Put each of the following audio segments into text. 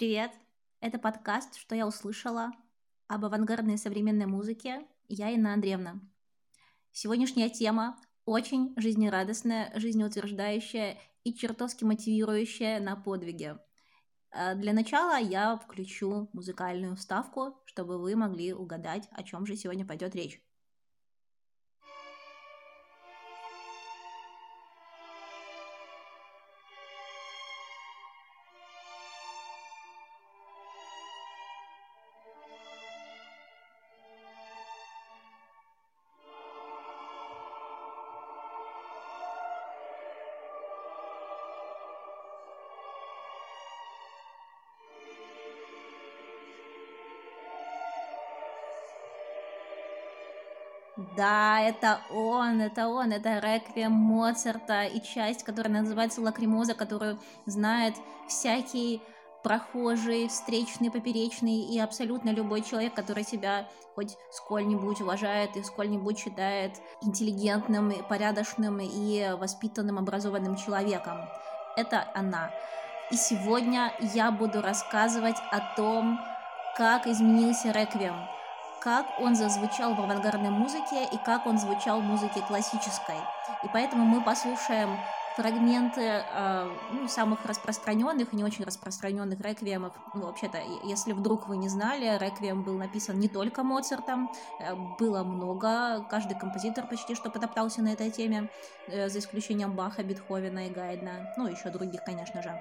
Привет! Это подкаст «Что я услышала» об авангардной современной музыке. Я Инна Андреевна. Сегодняшняя тема очень жизнерадостная, жизнеутверждающая и чертовски мотивирующая на подвиге. А для начала я включу музыкальную вставку, чтобы вы могли угадать, о чем же сегодня пойдет речь. Да, это он, это он, это реквием Моцарта и часть, которая называется Лакримоза, которую знает всякий прохожий, встречный, поперечный и абсолютно любой человек, который себя хоть сколь-нибудь уважает и сколь-нибудь считает интеллигентным, порядочным и воспитанным, образованным человеком. Это она. И сегодня я буду рассказывать о том, как изменился реквием, как он зазвучал в авангардной музыке и как он звучал в музыке классической. И поэтому мы послушаем фрагменты э, ну, самых распространенных и не очень распространенных реквиемов. Ну, вообще-то, если вдруг вы не знали, реквием был написан не только Моцартом, э, было много, каждый композитор почти что потоптался на этой теме, э, за исключением Баха, Бетховена и Гайдна, ну, еще других, конечно же.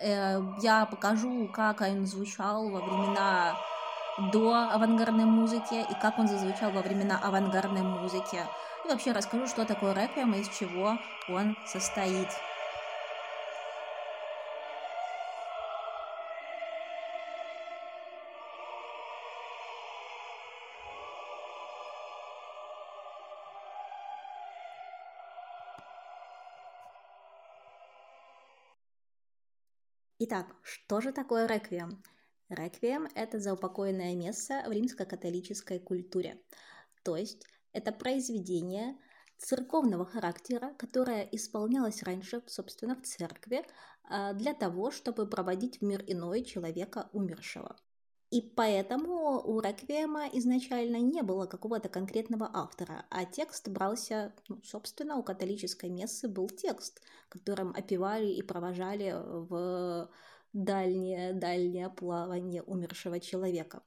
Э, я покажу, как он звучал во времена до авангардной музыки и как он зазвучал во времена авангардной музыки. И вообще расскажу, что такое реквием и из чего он состоит. Итак, что же такое реквием? Реквием – это заупокойное место в римско-католической культуре. То есть это произведение церковного характера, которое исполнялось раньше, собственно, в церкви, а, для того, чтобы проводить в мир иной человека умершего. И поэтому у реквиема изначально не было какого-то конкретного автора, а текст брался, ну, собственно, у католической мессы был текст, которым опевали и провожали в дальнее-дальнее плавание умершего человека.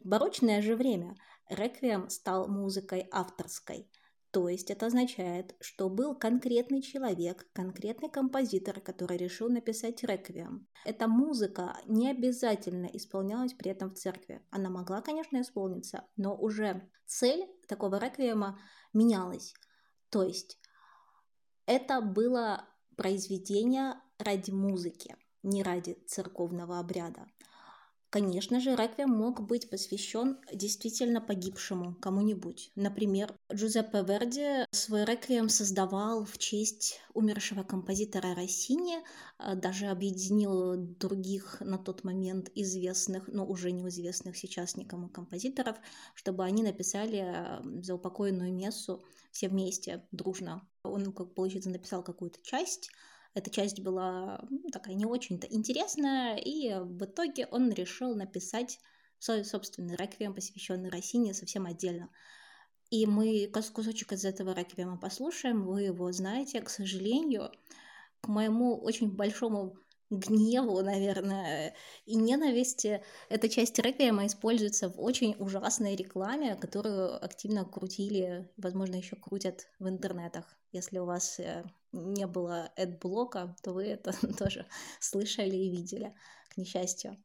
В барочное же время реквием стал музыкой авторской, то есть это означает, что был конкретный человек, конкретный композитор, который решил написать реквием. Эта музыка не обязательно исполнялась при этом в церкви. Она могла, конечно, исполниться, но уже цель такого реквиема менялась. То есть это было произведение ради музыки не ради церковного обряда. Конечно же, реквием мог быть посвящен действительно погибшему кому-нибудь. Например, Джузеппе Верди свой реквием создавал в честь умершего композитора Россини, а, даже объединил других на тот момент известных, но уже неизвестных сейчас никому композиторов, чтобы они написали а, заупокойную мессу все вместе, дружно. Он, как получается, написал какую-то часть, эта часть была такая не очень-то интересная, и в итоге он решил написать свой собственный реквием, посвященный Россине, совсем отдельно. И мы кусочек из этого реквиема послушаем, вы его знаете, к сожалению, к моему очень большому гневу, наверное, и ненависти. Эта часть реквиема используется в очень ужасной рекламе, которую активно крутили, возможно, еще крутят в интернетах. Если у вас э, не было эдблока, то вы это тоже слышали и видели, к несчастью.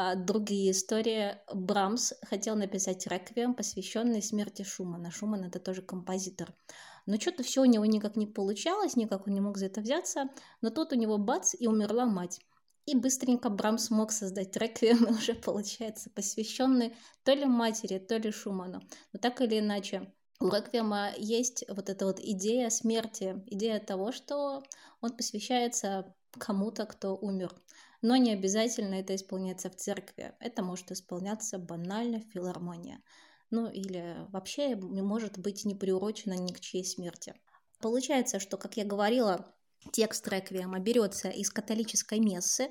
А другие истории. Брамс хотел написать реквием, посвященный смерти Шумана. Шуман это тоже композитор. Но что-то все у него никак не получалось, никак он не мог за это взяться. Но тут у него бац, и умерла мать. И быстренько Брамс смог создать реквием, уже получается посвященный то ли матери, то ли Шуману. Но так или иначе, у реквиема есть вот эта вот идея смерти, идея того, что он посвящается кому-то, кто умер. Но не обязательно это исполняется в церкви. Это может исполняться банально в филармонии. Ну или вообще может быть не приурочено ни к чьей смерти. Получается, что, как я говорила, текст реквиема берется из католической мессы,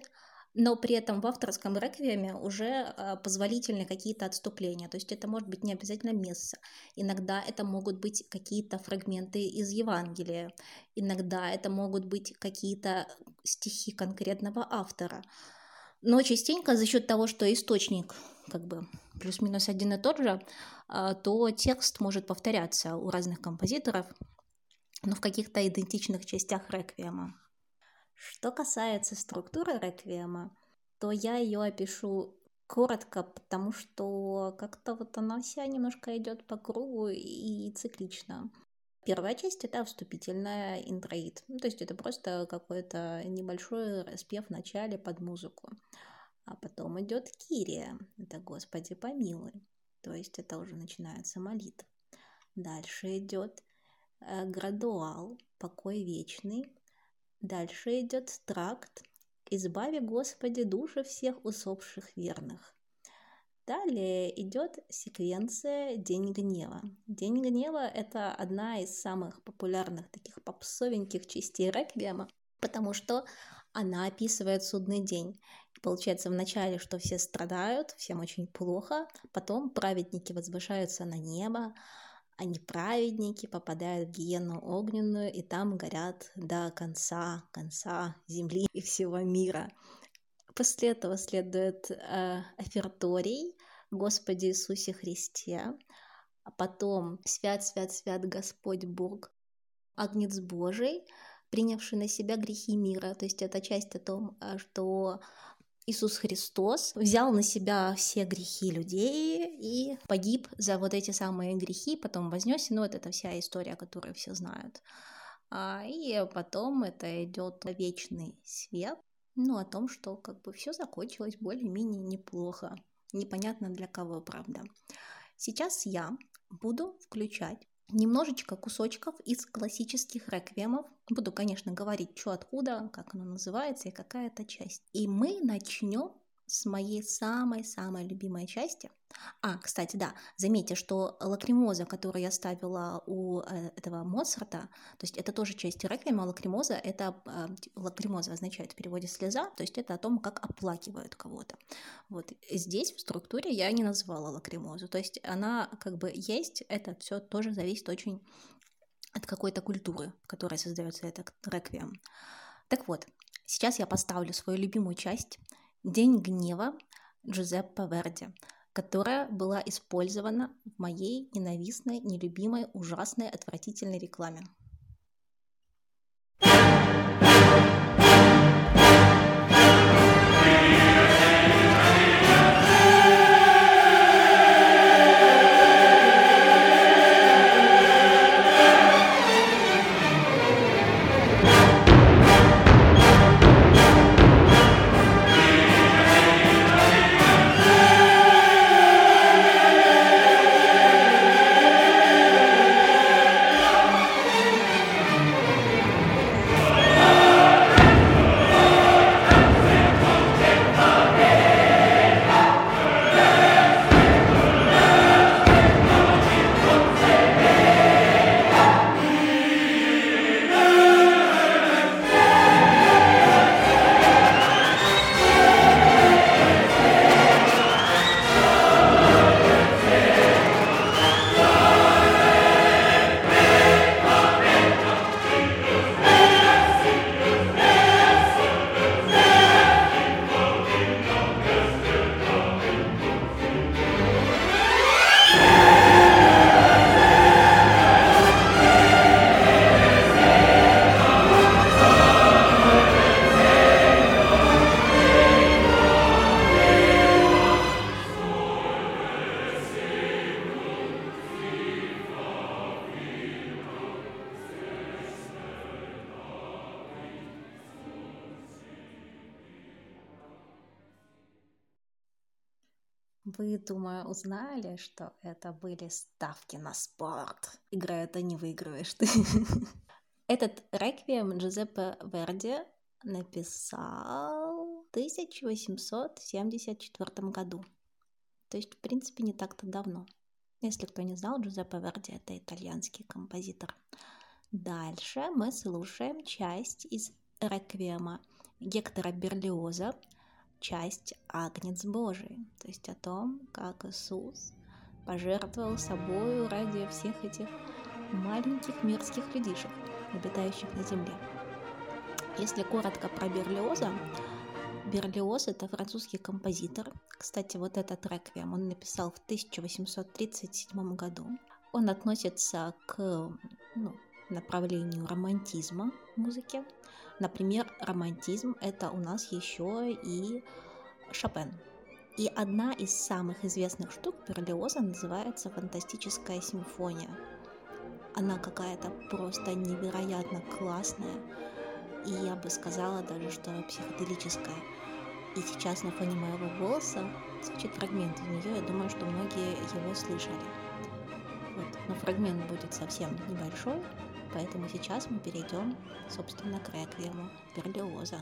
но при этом в авторском реквиеме уже позволительны какие-то отступления. То есть это может быть не обязательно месса. Иногда это могут быть какие-то фрагменты из Евангелия. Иногда это могут быть какие-то стихи конкретного автора. Но частенько за счет того, что источник как бы плюс-минус один и тот же, то текст может повторяться у разных композиторов, но в каких-то идентичных частях реквиема. Что касается структуры реквиема, то я ее опишу коротко, потому что как-то вот она вся немножко идет по кругу и циклично. Первая часть это вступительная интроид, ну, то есть это просто какой-то небольшой распев в начале под музыку. А потом идет Кирия, это Господи помилуй, то есть это уже начинается молитва. Дальше идет э, градуал, покой вечный, Дальше идет тракт «Избави, Господи, души всех усопших верных». Далее идет секвенция «День гнева». «День гнева» — это одна из самых популярных таких попсовеньких частей реквиема, потому что она описывает судный день. Получается вначале, что все страдают, всем очень плохо, потом праведники возвышаются на небо, они праведники попадают в гиену огненную, и там горят до конца, конца земли и всего мира. После этого следует э, оферторий Господи Иисусе Христе, а потом «Свят, свят, свят Господь Бог, Агнец Божий», принявший на себя грехи мира. То есть это часть о том, э, что Иисус Христос взял на себя все грехи людей и погиб за вот эти самые грехи, потом вознесся. Ну, вот это вся история, которую все знают. А, и потом это идет вечный свет, ну, о том, что как бы все закончилось более-менее неплохо. Непонятно для кого, правда. Сейчас я буду включать немножечко кусочков из классических реквиемов. Буду, конечно, говорить, что откуда, как оно называется и какая это часть. И мы начнем с моей самой-самой любимой части. А, кстати, да, заметьте, что лакримоза, которую я ставила у э, этого Моцарта, то есть это тоже часть реквиема, лакримоза, это э, лакримоза означает в переводе слеза, то есть это о том, как оплакивают кого-то. Вот здесь в структуре я не назвала лакримозу, то есть она как бы есть, это все тоже зависит очень от какой-то культуры, в которой создается этот реквием. Так вот, сейчас я поставлю свою любимую часть – День гнева Джузеппе Верди, которая была использована в моей ненавистной, нелюбимой, ужасной, отвратительной рекламе. Узнали, что это были ставки на спорт. Играя это не выигрываешь ты. Этот реквием Джузеппе Верди написал в 1874 году. То есть, в принципе, не так-то давно. Если кто не знал, Джузеппе Верди – это итальянский композитор. Дальше мы слушаем часть из реквиема Гектора Берлиоза часть Агнец Божий, то есть о том, как Иисус пожертвовал собою ради всех этих маленьких мирских людишек, обитающих на земле. Если коротко про Берлиоза, Берлиоз — это французский композитор. Кстати, вот этот реквием он написал в 1837 году. Он относится к ну, направлению романтизма в музыке. Например, романтизм — это у нас еще и Шопен. И одна из самых известных штук Берлиоза называется «Фантастическая симфония». Она какая-то просто невероятно классная, и я бы сказала даже, что психоделическая. И сейчас на фоне моего голоса звучит фрагмент из нее, я думаю, что многие его слышали. Вот. Но фрагмент будет совсем небольшой, поэтому сейчас мы перейдем, собственно, к реквиему Берлиоза.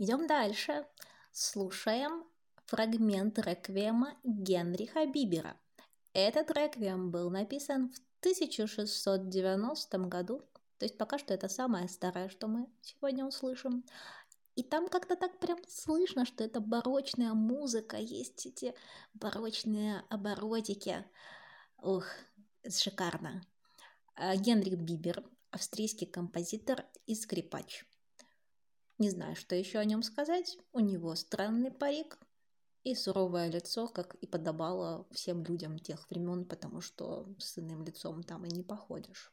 Идем дальше. Слушаем фрагмент реквиема Генриха Бибера. Этот реквием был написан в 1690 году, то есть пока что это самое старое, что мы сегодня услышим. И там как-то так прям слышно, что это барочная музыка, есть эти барочные оборотики. Ух, шикарно. А, Генрих Бибер, австрийский композитор и скрипач. Не знаю, что еще о нем сказать. У него странный парик и суровое лицо, как и подобало всем людям тех времен, потому что с иным лицом там и не походишь.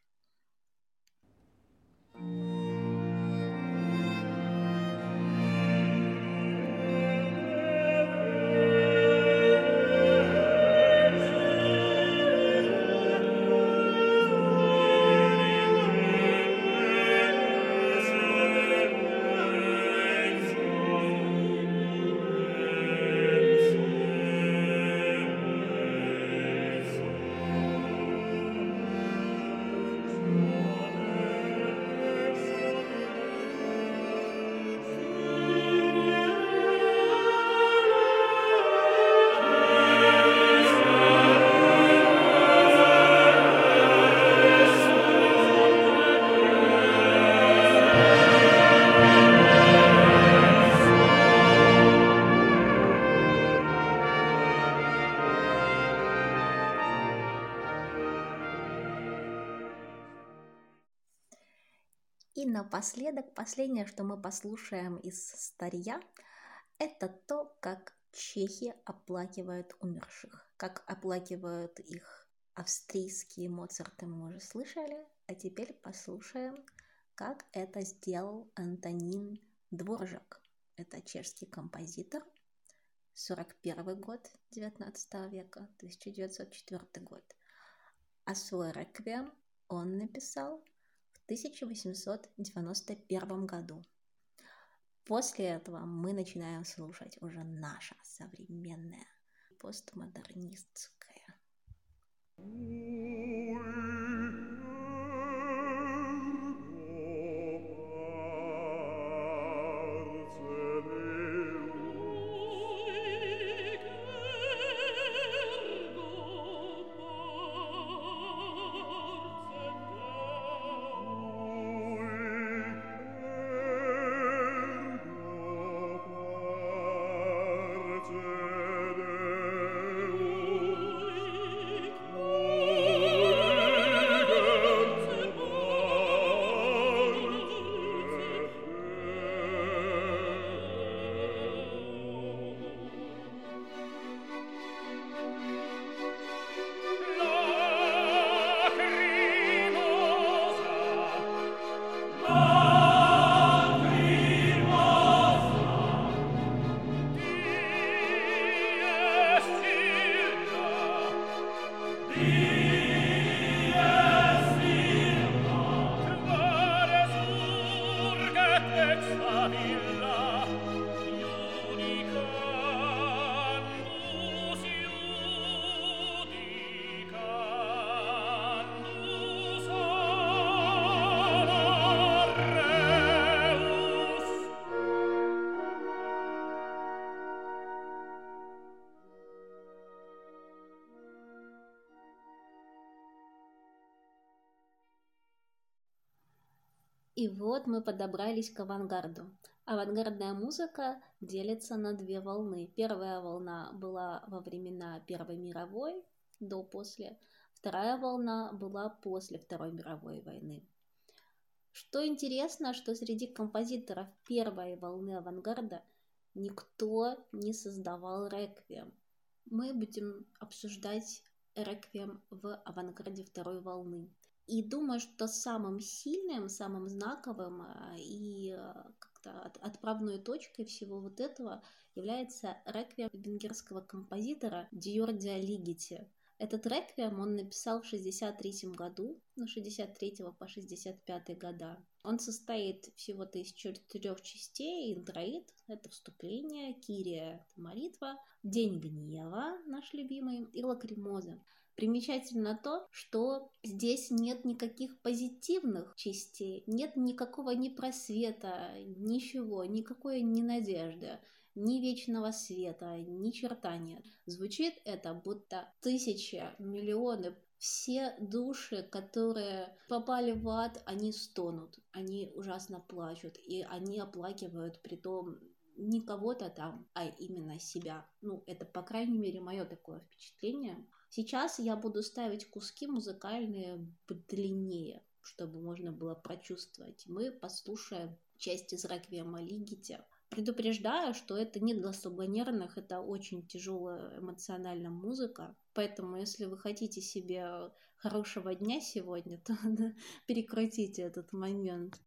Напоследок, последнее, что мы послушаем из старья, это то, как чехи оплакивают умерших, как оплакивают их австрийские Моцарты, мы уже слышали, а теперь послушаем, как это сделал Антонин Дворжак. Это чешский композитор, 41 год 19 века, 1904 год. А свой реквием он написал 1891 году. После этого мы начинаем слушать уже наше современное постмодернистское. И вот мы подобрались к авангарду. Авангардная музыка делится на две волны. Первая волна была во времена Первой мировой, до-после. Вторая волна была после Второй мировой войны. Что интересно, что среди композиторов первой волны авангарда никто не создавал реквием. Мы будем обсуждать реквием в авангарде второй волны. И думаю, что самым сильным, самым знаковым а, и а, как-то отправной точкой всего вот этого является реквием венгерского композитора Дьёрдя Лигети. Этот реквием он написал в 63 году, ну, 63 по 65 года. Он состоит всего-то из четырех частей. Интроит — это вступление, Кирие — это молитва, День гнева, наш любимый, и Лакримоза. Примечательно то, что здесь нет никаких позитивных частей, нет никакого ни просвета, ничего, никакой ни надежды, ни вечного света, ни черта нет. Звучит это будто тысячи, миллионы все души, которые попали в ад, они стонут, они ужасно плачут, и они оплакивают при том не кого-то там, а именно себя. Ну, это, по крайней мере, мое такое впечатление. Сейчас я буду ставить куски музыкальные длиннее, чтобы можно было прочувствовать. Мы послушаем часть из реквиема Лигити. Предупреждаю, что это не для слабонервных, это очень тяжелая эмоциональная музыка. Поэтому, если вы хотите себе хорошего дня сегодня, то перекрутите этот момент.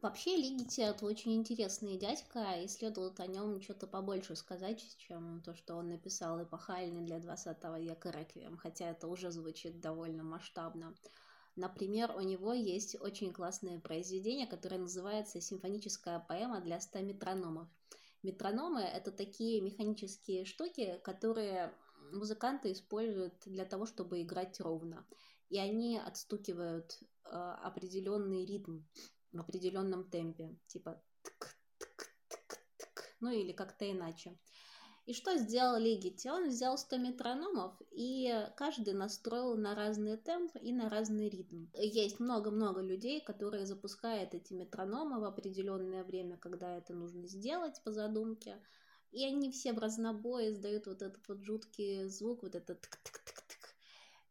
Вообще, Лигити это очень интересный дядька, и следует о нем что-то побольше сказать, чем то, что он написал эпохальный для 20 века реквием, хотя это уже звучит довольно масштабно. Например, у него есть очень классное произведение, которое называется «Симфоническая поэма для ста метрономов». Метрономы — это такие механические штуки, которые музыканты используют для того, чтобы играть ровно. И они отстукивают э, определенный ритм в определенном темпе, типа тк-тк-тк-тк, ну или как-то иначе. И что сделал Лигити? Он взял 100 метрономов и каждый настроил на разный темп и на разный ритм. Есть много-много людей, которые запускают эти метрономы в определенное время, когда это нужно сделать по задумке. И они все в разнобой издают вот этот вот жуткий звук, вот этот тык-тык-тык-тык.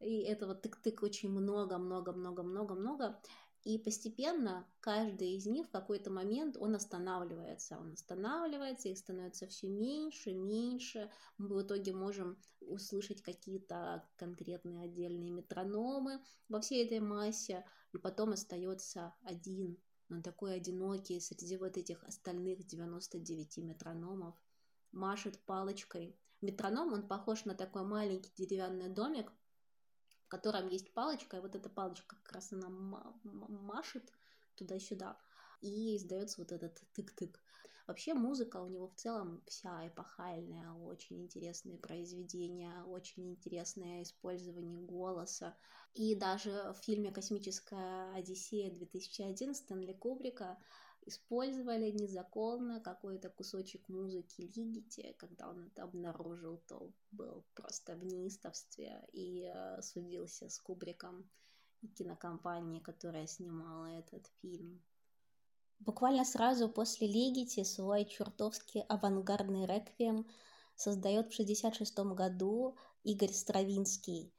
И этого тык-тык очень много-много-много-много-много. И постепенно каждый из них в какой-то момент он останавливается. Он останавливается, их становится все меньше, меньше. Мы в итоге можем услышать какие-то конкретные отдельные метрономы во всей этой массе. И потом остается один, но такой одинокий среди вот этих остальных 99 метрономов. Машет палочкой. Метроном, он похож на такой маленький деревянный домик, в котором есть палочка, и вот эта палочка как раз она машет туда-сюда, и издается вот этот тык-тык. Вообще музыка у него в целом вся эпохальная, очень интересные произведения, очень интересное использование голоса. И даже в фильме «Космическая Одиссея» 2001 Стэнли Кубрика использовали незаконно какой-то кусочек музыки Лигити, когда он это обнаружил, то был просто в неистовстве и э, судился с Кубриком и кинокомпанией, которая снимала этот фильм. Буквально сразу после Лигити свой чертовски авангардный реквием создает в 1966 году Игорь Стравинский,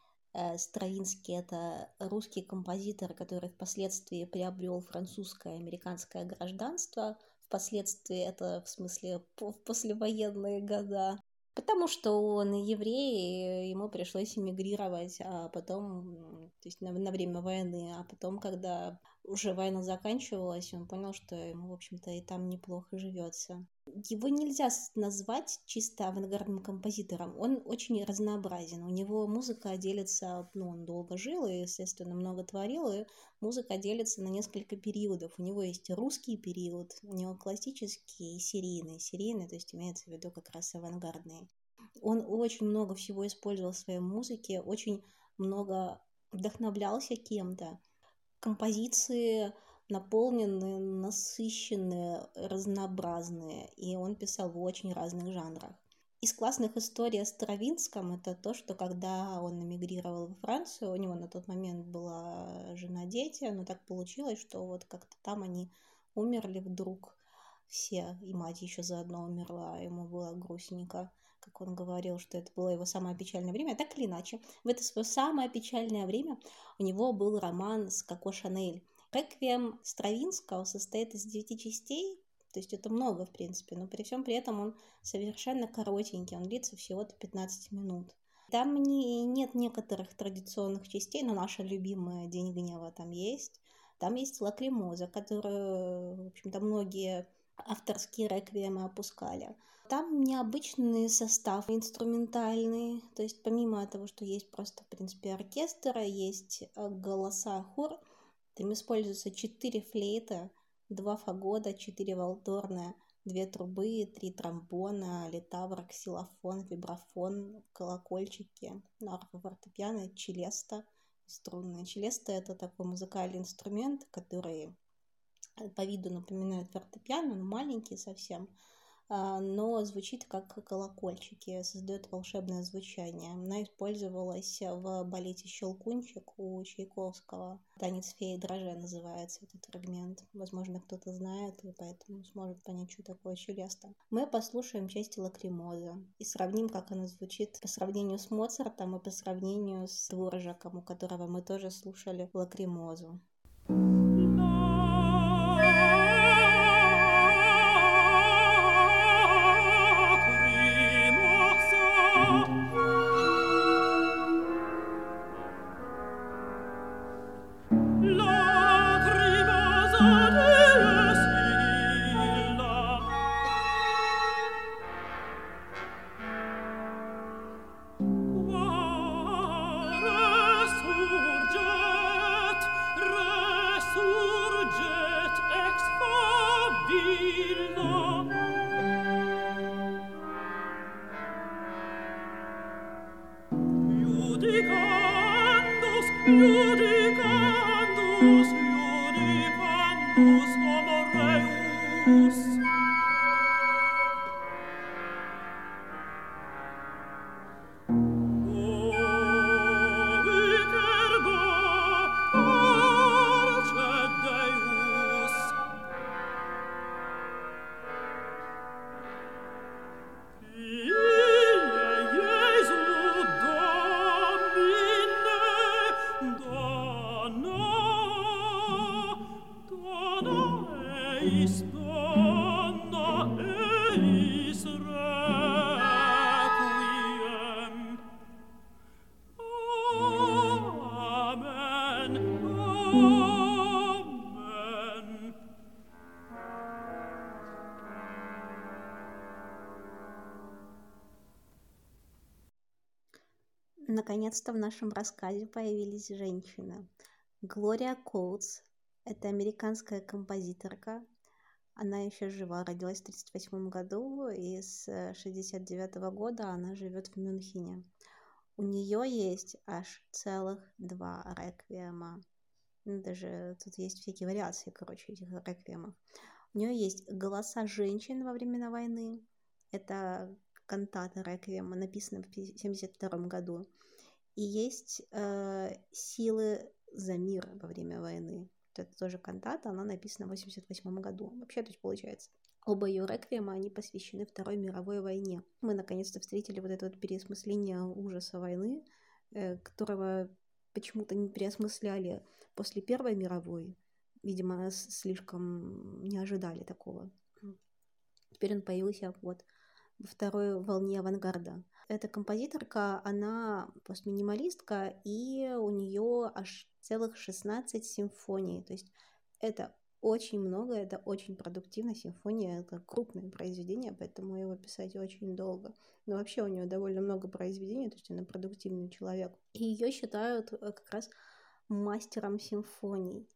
Стравинский — это русский композитор, который впоследствии приобрел французское и американское гражданство. Впоследствии это, в смысле, в послевоенные года. Потому что он еврей, и ему пришлось эмигрировать, а потом, то есть на, на время войны, а потом, когда уже война заканчивалась, он понял, что ему, в общем-то, и там неплохо живется. Его нельзя назвать чисто авангардным композитором. Он очень разнообразен. У него музыка делится, ну, он долго жил и, естественно, много творил, и музыка делится на несколько периодов. У него есть русский период, у него классический и серийный. Серийный, то есть имеется в виду как раз авангардный. Он очень много всего использовал в своей музыке, очень много вдохновлялся кем-то. Композиции наполненные, насыщенные, разнообразные, и он писал в очень разных жанрах. Из классных историй о Стравинском это то, что когда он эмигрировал во Францию, у него на тот момент была жена, дети, но так получилось, что вот как-то там они умерли вдруг все, и мать еще заодно умерла, ему было грустненько как он говорил, что это было его самое печальное время, так или иначе, в это свое самое печальное время у него был роман с Коко Шанель. Реквием Стравинского состоит из девяти частей, то есть это много, в принципе, но при всем при этом он совершенно коротенький, он длится всего-то 15 минут. Там не, нет некоторых традиционных частей, но наша любимая День гнева там есть. Там есть лакримоза, которую, в общем-то, многие авторские реквиемы опускали. Там необычный состав инструментальный, то есть помимо того, что есть просто, в принципе, оркестр, есть э, голоса, хор, там используются четыре флейта, два фагота, четыре валторна, две трубы, три тромбона, литавр, ксилофон, вибрафон, колокольчики, арфа, фортепиано, челеста, струнные. Челеста – это такой музыкальный инструмент, который по виду напоминает фортепиано, но маленький совсем – но звучит как колокольчики, создает волшебное звучание. Она использовалась в балете «Щелкунчик» у Чайковского. «Танец феи дроже» называется этот фрагмент. Возможно, кто-то знает, и поэтому сможет понять, что такое челеста. Мы послушаем часть лакримоза и сравним, как она звучит по сравнению с Моцартом и по сравнению с Дворжаком, у которого мы тоже слушали лакримозу. Наконец-то в нашем рассказе появились женщины. Глория Коутс – это американская композиторка. Она еще жива, родилась в 1938 году, и с 1969 года она живет в Мюнхене. У нее есть аж целых два реквиема. Ну, даже тут есть всякие вариации, короче, этих реквиемов. У нее есть голоса женщин во времена войны. Это кантата реквиема, написана в 1972 году. И есть э, силы за мир во время войны. Это тоже кантата, она написана в 1988 году. Вообще, то есть получается, оба ее реквиема, они посвящены Второй мировой войне. Мы наконец-то встретили вот это вот переосмысление ужаса войны, э, которого почему-то не переосмысляли после Первой мировой. Видимо, слишком не ожидали такого. Теперь он появился вот во второй волне авангарда. Эта композиторка, она постминималистка, и у нее аж целых 16 симфоний. То есть это очень много, это очень продуктивно. Симфония — это крупное произведение, поэтому его писать очень долго. Но вообще у нее довольно много произведений, то есть она продуктивный человек. И ее считают э, как раз мастером симфоний.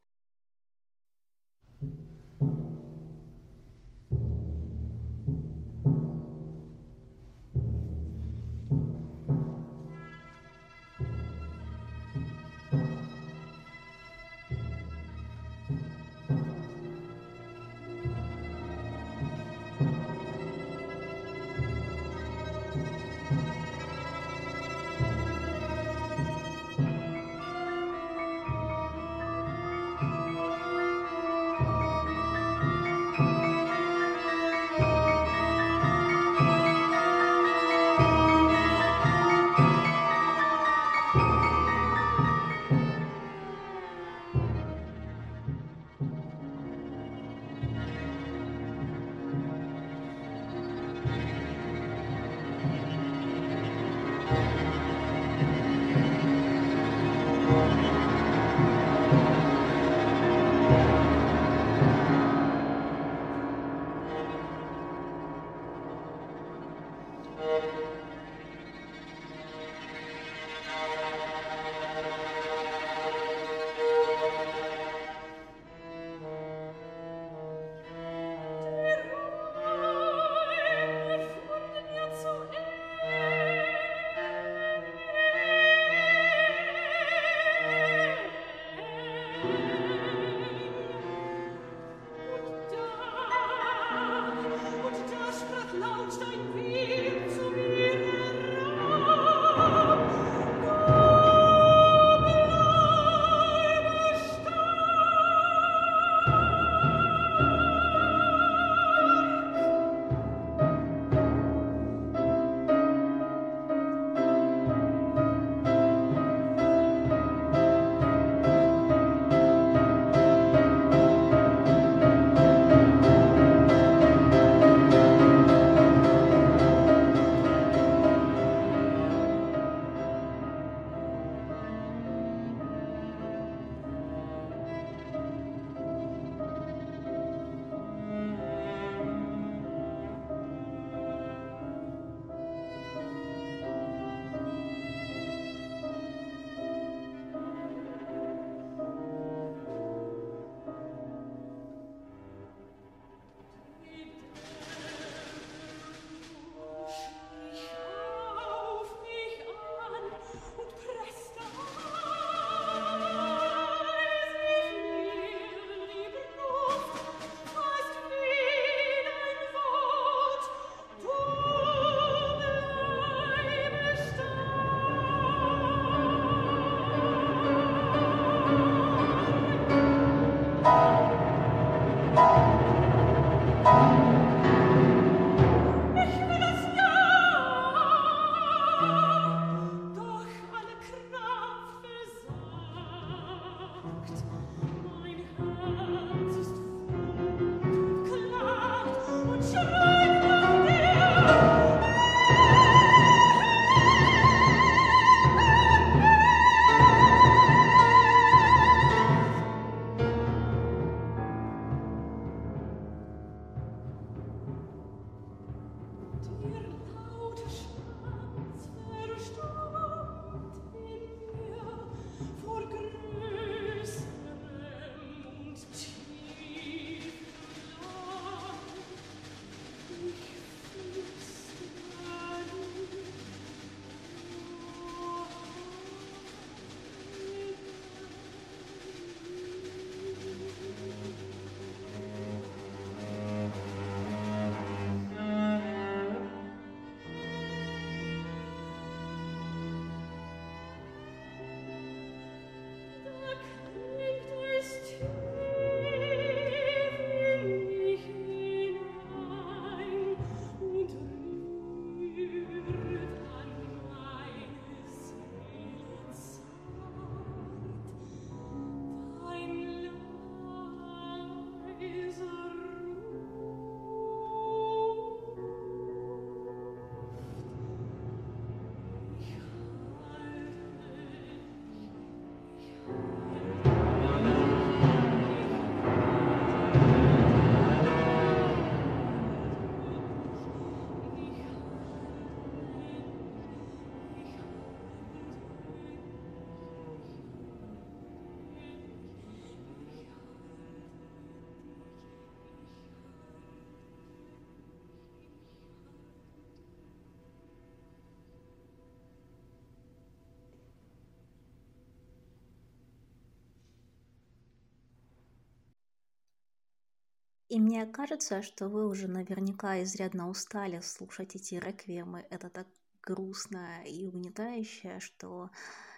И мне кажется, что вы уже наверняка изрядно устали слушать эти реквиемы. Это так грустно и угнетающе, что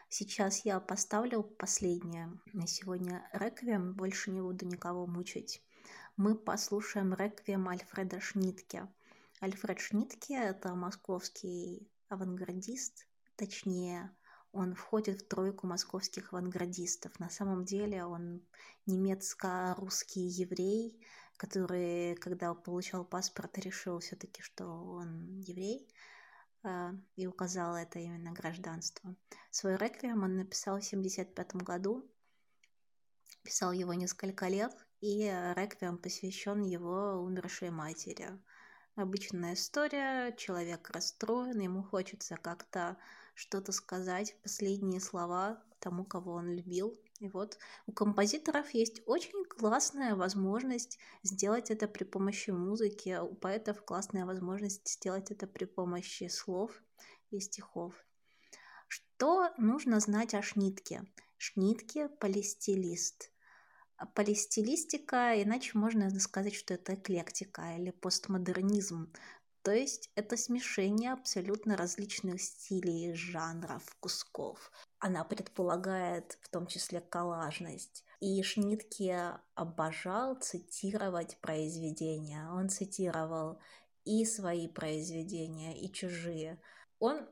сейчас я поставлю последнее на сегодня реквием, больше не буду никого мучить. Мы послушаем реквием Альфреда Шнитке. Альфред Шнитке – это московский авангардист, точнее, он входит в тройку московских авангардистов. На самом деле он немецко-русский еврей, который, когда получал паспорт, решил все-таки, что он еврей, а, и указал это именно гражданство. Свой реквием он написал в 1975 году, писал его несколько лет, и реквием посвящен его умершей матери. Обычная история, человек расстроен, ему хочется как-то что-то сказать, последние слова тому, кого он любил. И вот у композиторов есть очень классная возможность сделать это при помощи музыки, а у поэтов классная возможность сделать это при помощи слов и стихов. Что нужно знать о шнитке? Шнитке – полистилист. Полистилистика, иначе можно сказать, что это эклектика или постмодернизм. То есть это смешение абсолютно различных стилей, жанров, кусков. Она предполагает в том числе коллажность. И Шнитке обожал цитировать произведения. Он цитировал и свои произведения, и чужие. Он,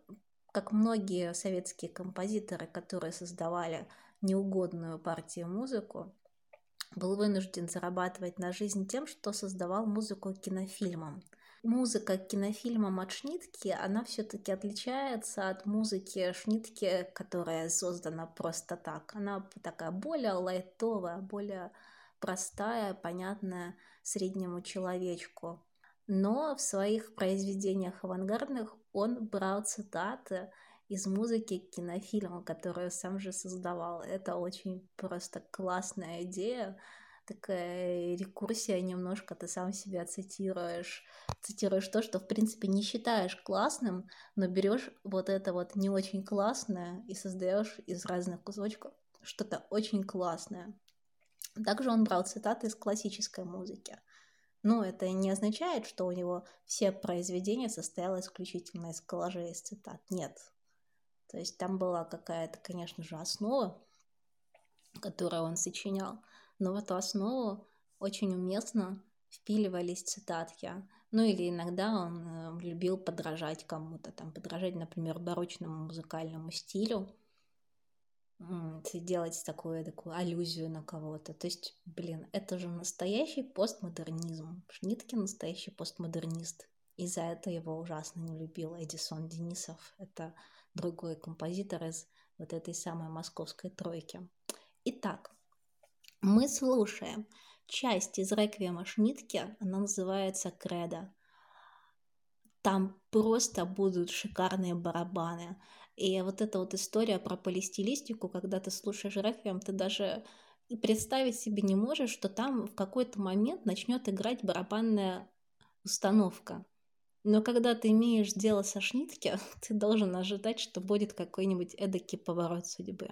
как многие советские композиторы, которые создавали неугодную партию музыку, был вынужден зарабатывать на жизнь тем, что создавал музыку кинофильмам музыка к кинофильмам от Шнитки, она все-таки отличается от музыки Шнитки, которая создана просто так. Она такая более лайтовая, более простая, понятная среднему человечку. Но в своих произведениях авангардных он брал цитаты из музыки к кинофильму, которую сам же создавал. Это очень просто классная идея, такая рекурсия немножко, ты сам себя цитируешь, цитируешь то, что в принципе не считаешь классным, но берешь вот это вот не очень классное и создаешь из разных кусочков что-то очень классное. Также он брал цитаты из классической музыки. Но это не означает, что у него все произведения состояло исключительно из коллажей из цитат. Нет. То есть там была какая-то, конечно же, основа, которую он сочинял но в эту основу очень уместно впиливались цитатки. Ну или иногда он э, любил подражать кому-то, там подражать, например, барочному музыкальному стилю, делать такую, такую аллюзию на кого-то. То есть, блин, это же настоящий постмодернизм. Шнитке настоящий постмодернист. И за это его ужасно не любил Эдисон Денисов. Это другой композитор из вот этой самой московской тройки. Итак, мы слушаем часть из реквиема Шнитке, она называется «Кредо». там просто будут шикарные барабаны. И вот эта вот история про полистилистику, когда ты слушаешь реквием, ты даже представить себе не можешь, что там в какой-то момент начнет играть барабанная установка. Но когда ты имеешь дело со Шнитке, ты должен ожидать, что будет какой-нибудь эдакий поворот судьбы.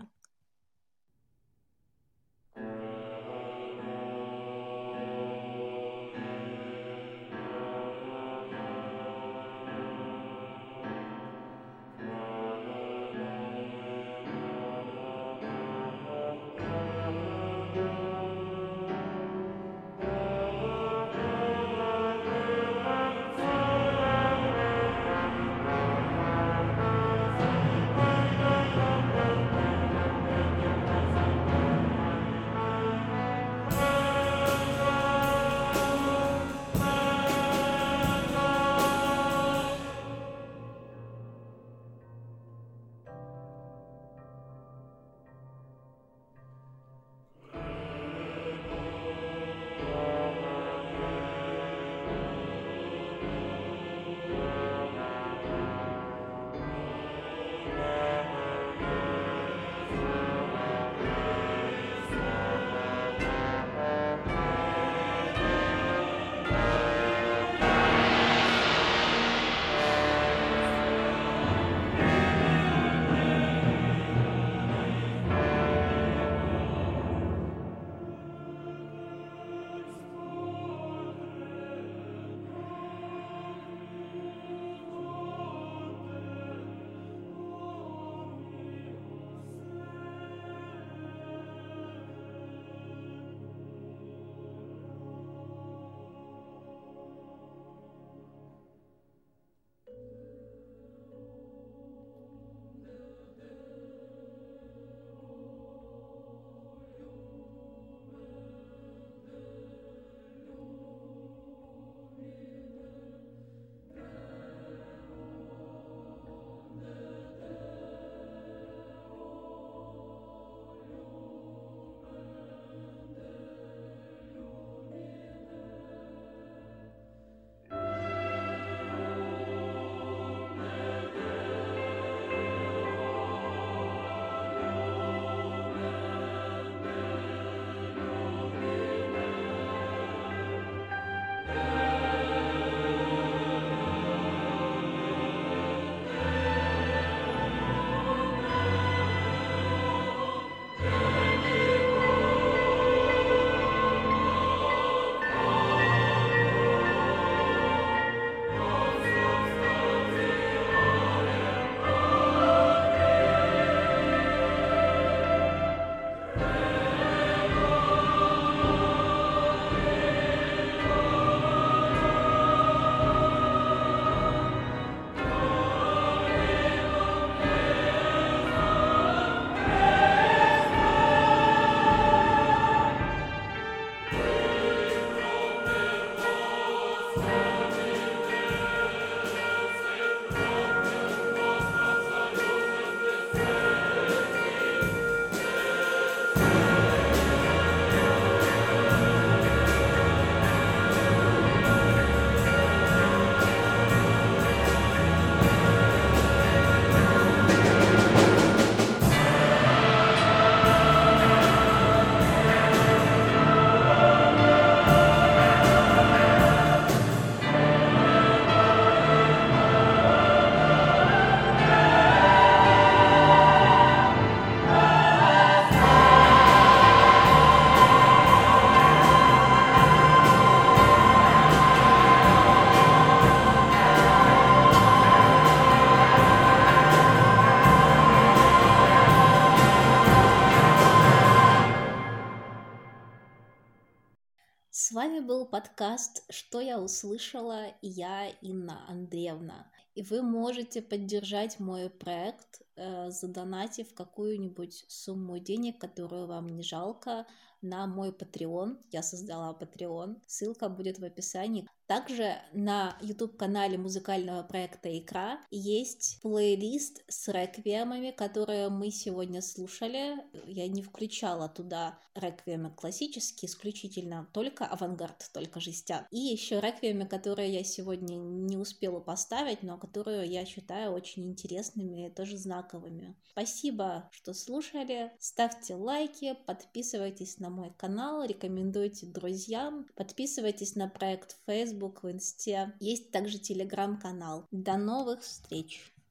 Подкаст «Что я услышала?» я Инна Андреевна. И вы можете поддержать мой проект, э, задонатив какую-нибудь сумму денег, которую вам не жалко, на мой Patreon. Я создала Patreon. Ссылка будет в описании. Также на YouTube-канале музыкального проекта «Икра» есть плейлист с реквиемами, которые мы сегодня слушали. Я не включала туда реквиемы классические, исключительно только авангард, только жестяк. И еще реквиемы, которые я сегодня не успела поставить, но которые я считаю очень интересными и тоже знаковыми. Спасибо, что слушали. Ставьте лайки, подписывайтесь на мой канал, рекомендуйте друзьям, подписывайтесь на проект Facebook, Инсте. Есть также телеграм-канал. До новых встреч!